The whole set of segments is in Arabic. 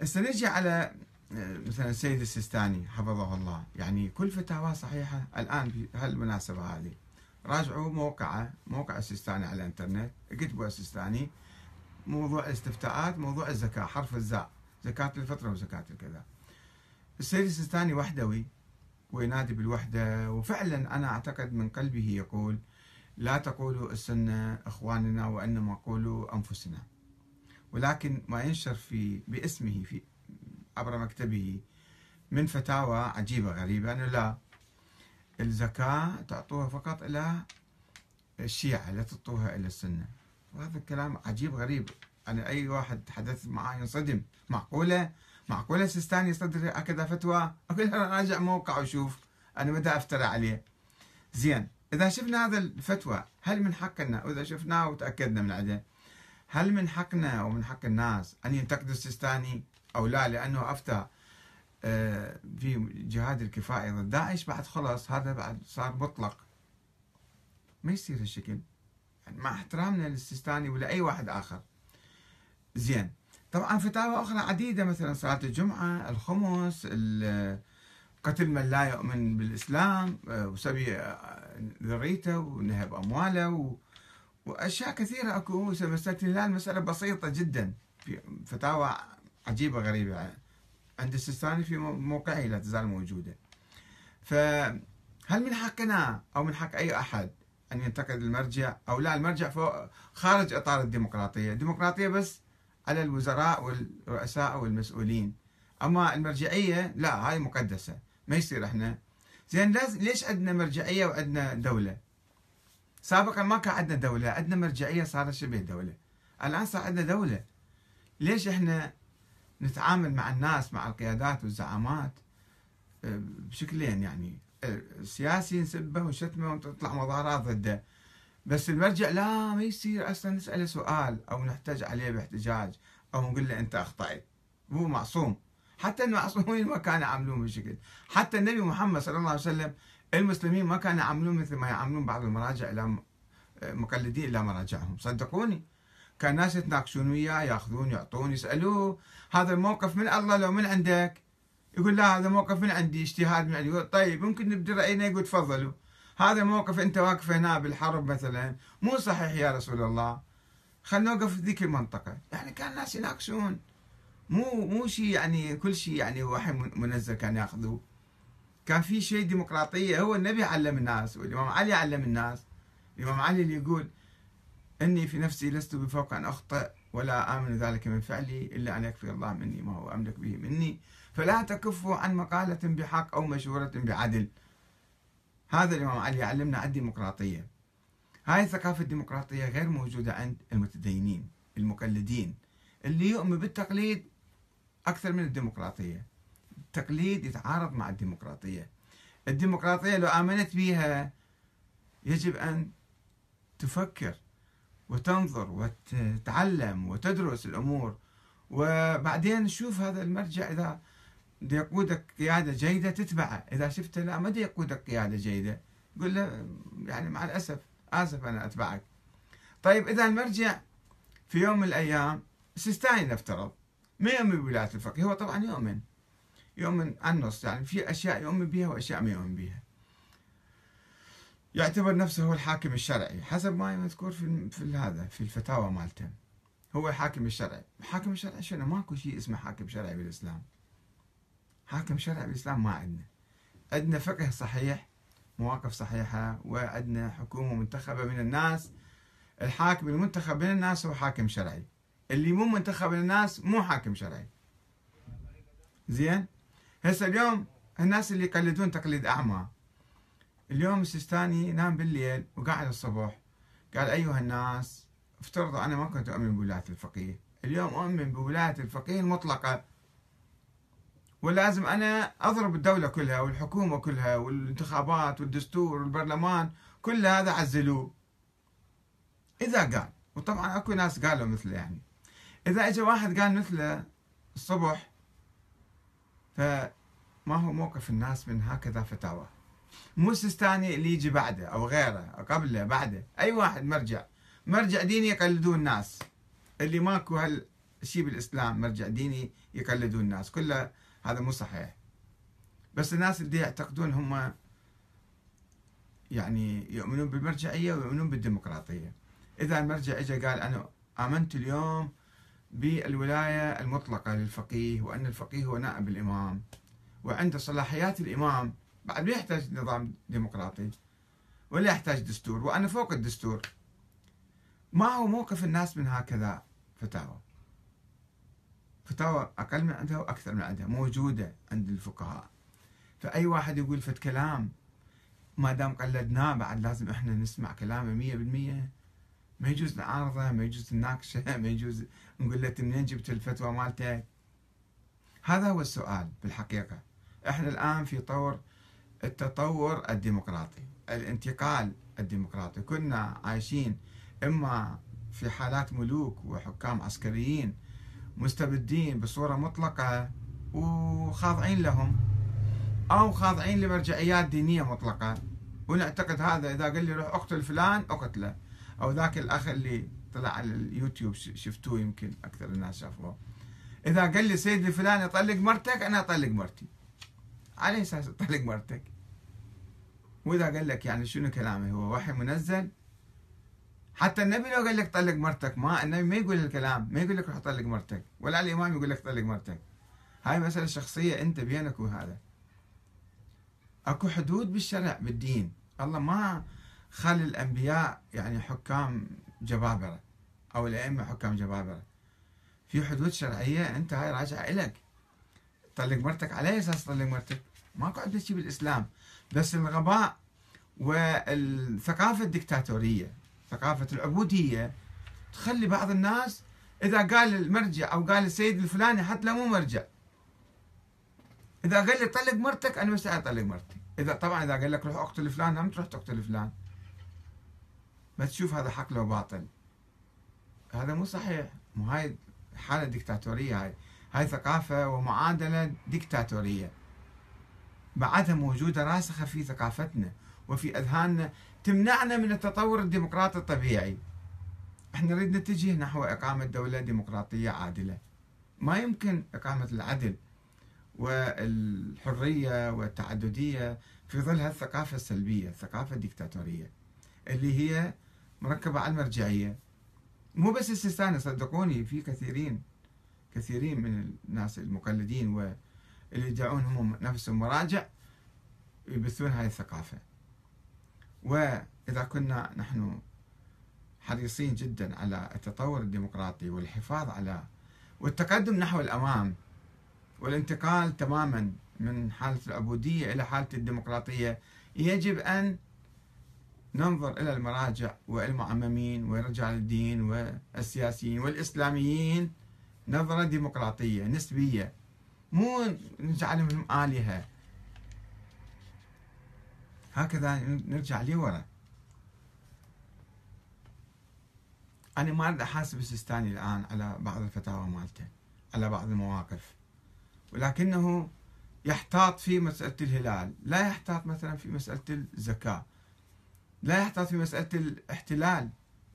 هسه نجي على آه، مثلا السيد السيستاني حفظه الله. يعني كل فتاوى صحيحة الآن بهالمناسبة هذه. راجعوا موقعه موقع السيستاني على الإنترنت اكتبوا السيستاني. موضوع الاستفتاءات موضوع الزكاة حرف الزاء زكاة الفطرة وزكاة الكذا. السيد السيستاني وحدوي وينادي بالوحدة. وفعلا أنا أعتقد من قلبه يقول لا تقولوا السنة إخواننا وإنما قولوا أنفسنا. ولكن ما ينشر في باسمه في عبر مكتبه من فتاوى عجيبة غريبة أنه لا الزكاة تعطوها فقط إلى الشيعة لا تعطوها إلى السنة. وهذا الكلام عجيب غريب. أنا أي واحد تحدث معه ينصدم. معقولة؟ معقولة سيستاني يصدر هكذا فتوى؟ أقول أنا راجع موقع وشوف. أنا متى أفترى عليه. زين إذا شفنا هذا الفتوى هل من حقنا؟ وإذا شفناه وتأكدنا من عنده هل من حقنا ومن حق الناس أن ينتقدوا السيستاني أو لا؟ لأنه أفتى آه، في جهاد الكفائي ضد داعش بعد خلص هذا بعد صار مطلق. ما يصير هالشكل. يعني مع احترامنا للسيستاني ولا أي واحد آخر. زين. طبعا فتاوى أخرى عديدة مثلا صلاة الجمعة الخمس قتل من لا يؤمن بالإسلام آه، وسبي آه، ذريته ونهب أمواله وأشياء كثيرة أكو مسألة الهلال مسألة بسيطة جدا. في فتاوى عجيبة غريبة. عند السيستاني في موقعه لا تزال موجودة. فهل من حقنا أو من حق أي أحد أن ينتقد المرجع أو لا؟ المرجع فوق خارج إطار الديمقراطية. الديمقراطية بس على الوزراء والرؤساء والمسؤولين. أما المرجعية لا هاي مقدسة. ما يصير إحنا. زين ليش عندنا مرجعية وعندنا دولة؟ سابقا ما كان عندنا دولة عندنا مرجعية صارت شبه دولة. الآن صار عندنا دولة. ليش إحنا نتعامل مع الناس مع القيادات والزعامات؟ آه، بشكلين يعني. السياسي نسبه ونشتمه وتطلع مظاهرات ضده. بس المرجع لا ما يصير أصلا نساله سؤال أو نحتاج عليه باحتجاج أو نقول له أنت أخطأت. هو معصوم. حتى المعصومين ما كانوا يعاملون بشكل. حتى النبي محمد صلى الله عليه وسلم المسلمين ما كانوا يعاملون مثل ما يعاملون بعض المراجع إلى مقلدين إلى مراجعهم صدقوني. كان ناس يتناقشون وياه يأخذون يعطون يسالوه هذا الموقف من الله لو من عندك؟ يقول لا هذا موقف من عندي اجتهاد من عندي. يقول طيب ممكن نبدي رأينا؟ يقول تفضلوا. هذا موقف أنت واقف هنا بالحرب مثلا مو صحيح يا رسول الله. خلينا نوقف في ذيك المنطقة. يعني كان الناس يناقشون. مو مو شيء يعني كل شيء يعني وحي منزل كان ياخذوه كان في شيء ديمقراطية هو النبي علم الناس والإمام علي علم الناس. الإمام علي اللي يقول إني في نفسي لست بفوق أن اخطئ ولا آمن ذلك من فعلي إلا أن يكفي الله مني ما هو أملك به مني. فلا تكفوا عن مقالة بحق أو مشورة بعدل. هذا الإمام علي علمنا الديمقراطية. هاي الثقافه الديمقراطية غير موجودة عند المتدينين المقلدين اللي يؤمن بالتقليد أكثر من الديمقراطية. التقليد يتعارض مع الديمقراطية. الديمقراطية لو آمنت بها يجب أن تفكر وتنظر وتتعلم وتدرس الأمور. وبعدين نشوف هذا المرجع إذا يقودك قيادة جيدة تتبعه. إذا شفته لا ما يقودك قيادة جيدة. قل له يعني مع الأسف آسف أنا أتبعك. طيب إذا المرجع في يوم من الأيام سيستاني نفترض ما يؤمن بولاية الفقيه. هو طبعا يؤمن. يؤمن النص يعني في أشياء يؤمن بها وأشياء ما يؤمن بها يعتبر نفسه هو الحاكم الشرعي حسب ما مذكور في في هذا في الفتاوى مالته. هو الحاكم الشرعي. الحاكم الشرعي شنو؟ ماكو شيء اسمه حاكم شرعي بالإسلام. حاكم شرعي بالإسلام ما عندنا. عندنا فقه صحيح مواقف صحيحة وعندنا حكومة منتخبة من الناس. الحاكم المنتخب من الناس هو حاكم شرعي. اللي مو منتخب من الناس مو حاكم شرعي. زين؟ هسه اليوم الناس اللي يقلدون تقليد أعمى. اليوم السيستاني نام بالليل وقعد الصبح. قال أيها الناس افترضوا أنا ما كنت أؤمن بولاية الفقيه. اليوم أؤمن بولاية الفقيه المطلقة. ولازم أنا أضرب الدولة كلها والحكومة كلها والانتخابات والدستور والبرلمان كل هذا عزلوه. إذا قال وطبعا أكو ناس قالوا مثله يعني. إذا إجا واحد قال مثله الصبح فما هو موقف الناس من هكذا فتاوى؟ مو السيستاني اللي يجي بعده أو غيره قبله بعده أي واحد مرجع. مرجع ديني يقلدون الناس. اللي ماكو شيء بالإسلام مرجع ديني يقلدون الناس. كله هذا مو صحيح. بس الناس اللي يعتقدون هم يعني يؤمنون بالمرجعية ويؤمنون بالديمقراطية. إذا المرجع إجا قال أنا آمنت اليوم بالولاية المطلقة للفقيه وأن الفقيه هو نائب الإمام. وعنده صلاحيات الإمام بعد ما يحتاج نظام ديمقراطي ولا يحتاج دستور وأنا فوق الدستور. ما هو موقف الناس من هكذا فتاوى؟ فتاوى أقل من عندها وأكثر من عندها موجودة عند الفقهاء. فأي واحد يقول فت كلام ما دام قلدناه بعد لازم إحنا نسمع كلامه مية بالمية. ما يجوز نعارضه ما يجوز نناقشه ما يجوز نقول له منين جبت الفتوى مالتك. هذا هو السؤال بالحقيقة. إحنا الآن في طور التطور الديمقراطي الانتقال الديمقراطي. كنا عايشين إما في حالات ملوك وحكام عسكريين مستبدين بصورة مطلقة وخاضعين لهم أو خاضعين لمرجعيات دينية مطلقة. ونعتقد هذا إذا قال لي روح أقتل فلان أقتله. أو ذاك الأخ اللي طلع على اليوتيوب شفتوه يمكن أكثر الناس شافوه. إذا قال لي سيدي فلان يطلق مرتك أنا أطلق مرتي. على أساس أطلق مرتك. وإذا قال لك يعني شنو كلامه؟ هو وحي منزل؟ حتى النبي لو قال لك طلق مرتك ما النبي ما يقول الكلام. ما يقول لك روح طلق مرتك. ولا الإمام يقول لك طلق مرتك. هاي مسألة شخصية أنت بينك وهذا. أكو حدود بالشرع بالدين. الله ما خلي الأنبياء يعني حكام جبابرة أو الأئمة حكام جبابرة. في حدود شرعية أنت هاي راجعه إلك. طلق مرتك على أساس طلق مرتك؟ ماكو عندنا شيء بالإسلام. بس الغباء والثقافة الدكتاتورية ثقافة العبودية تخلي بعض الناس إذا قال المرجع أو قال السيد الفلاني حتى لو مو مرجع. إذا قال لي طلق مرتك أنا مستعد أطلق مرتي. إذا طبعا إذا قال لك روح أقتل فلان هم تروح تقتل فلان. ما تشوف هذا حق لو باطل. هذا مو صحيح. مو هاي حالة ديكتاتورية هاي. هاي ثقافة ومعادلة ديكتاتورية. بعدها موجودة راسخة في ثقافتنا وفي أذهاننا تمنعنا من التطور الديمقراطي الطبيعي. إحنا نريد نتجه نحو إقامة دولة ديمقراطية عادلة. ما يمكن إقامة العدل والحرية والتعددية في ظل هالثقافة السلبية الثقافة الديكتاتورية اللي هي مركبة على المرجعية. مو بس السيستاني صدقوني في كثيرين كثيرين من الناس المقلدين واللي يدعون هم نفسهم مراجع يبثون هاي الثقافة. وإذا كنا نحن حريصين جدا على التطور الديمقراطي والحفاظ على والتقدم نحو الأمام والانتقال تماما من حالة العبودية إلى حالة الديمقراطية يجب أن ننظر إلى المراجع والمعممين ورجال الدين والسياسيين والإسلاميين نظرة ديمقراطية نسبية. مو نجعلهم آلهة. هكذا نرجع لورا. أنا ما أريد أحاسب السيستاني الآن على بعض الفتاوى مالته على بعض المواقف. ولكنه يحتاط في مسألة الهلال لا يحتاط مثلا في مسألة الزكاة. لا يحتاط في مسألة الاحتلال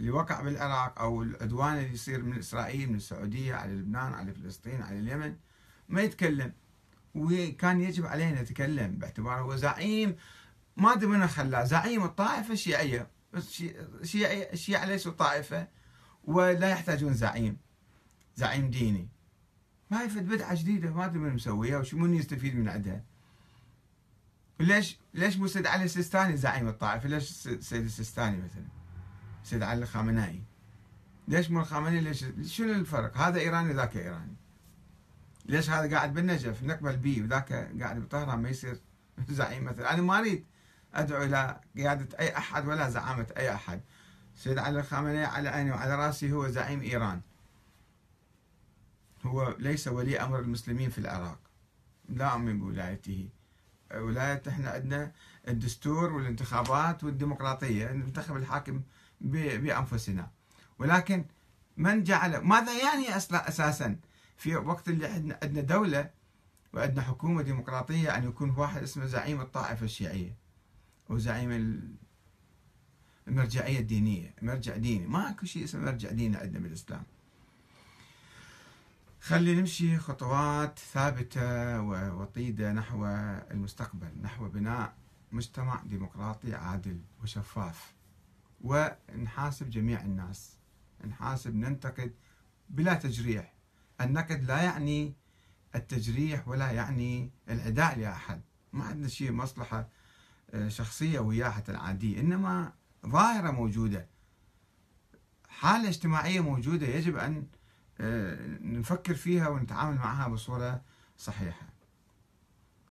اللي وقع بالعراق أو العدوان اللي يصير من إسرائيل من السعودية على لبنان على فلسطين على اليمن ما يتكلم. وكان يجب علينا نتكلم باعتباره هو زعيم ما من خلاه زعيم الطائفة الشيعية. الشيعة ليسوا طائفة ولا يحتاجون زعيم زعيم ديني. ما يفد بدعة جديدة ما أدري من مسويها وشو من يستفيد من عندها. ليش ليش مو سيد علي السيستاني زعيم الطائفة؟ ليش سيد السيستاني مثلا؟ سيد علي الخامنائي ليش مو الخامنئي؟ ليش شنو الفرق؟ هذا إيراني ذاك إيراني. ليش هذا قاعد بالنجف؟ نقبل به وذاك قاعد بطهران ما يصير زعيم مثلا. أنا ما أريد أدعو إلى قيادة أي أحد ولا زعامة أي أحد. سيد علي الخامنئي على عيني وعلى رأسي هو زعيم إيران. هو ليس ولي أمر المسلمين في العراق. لا أؤمن بولايته. ولاية إحنا عندنا الدستور والانتخابات والديمقراطية ننتخب الحاكم بأنفسنا. ولكن من جعل ماذا يعني أصلا أساسا؟ في وقت اللي عندنا دولة وعندنا حكومة ديمقراطية أن يكون واحد اسمه زعيم الطائفة الشيعية أو زعيم المرجعية الدينية مرجع ديني. ما اكو شيء اسمه مرجع ديني عندنا بالإسلام. خلي نمشي خطوات ثابتة ووطيدة نحو المستقبل نحو بناء مجتمع ديمقراطي عادل وشفاف. ونحاسب جميع الناس. نحاسب ننتقد بلا تجريح. النقد لا يعني التجريح ولا يعني العداء لأحد. ما عندنا شيء مصلحة آه، شخصية وياه حتى العادية إنما ظاهرة موجودة. حالة اجتماعية موجودة يجب أن نفكر فيها ونتعامل معها بصورة صحيحة.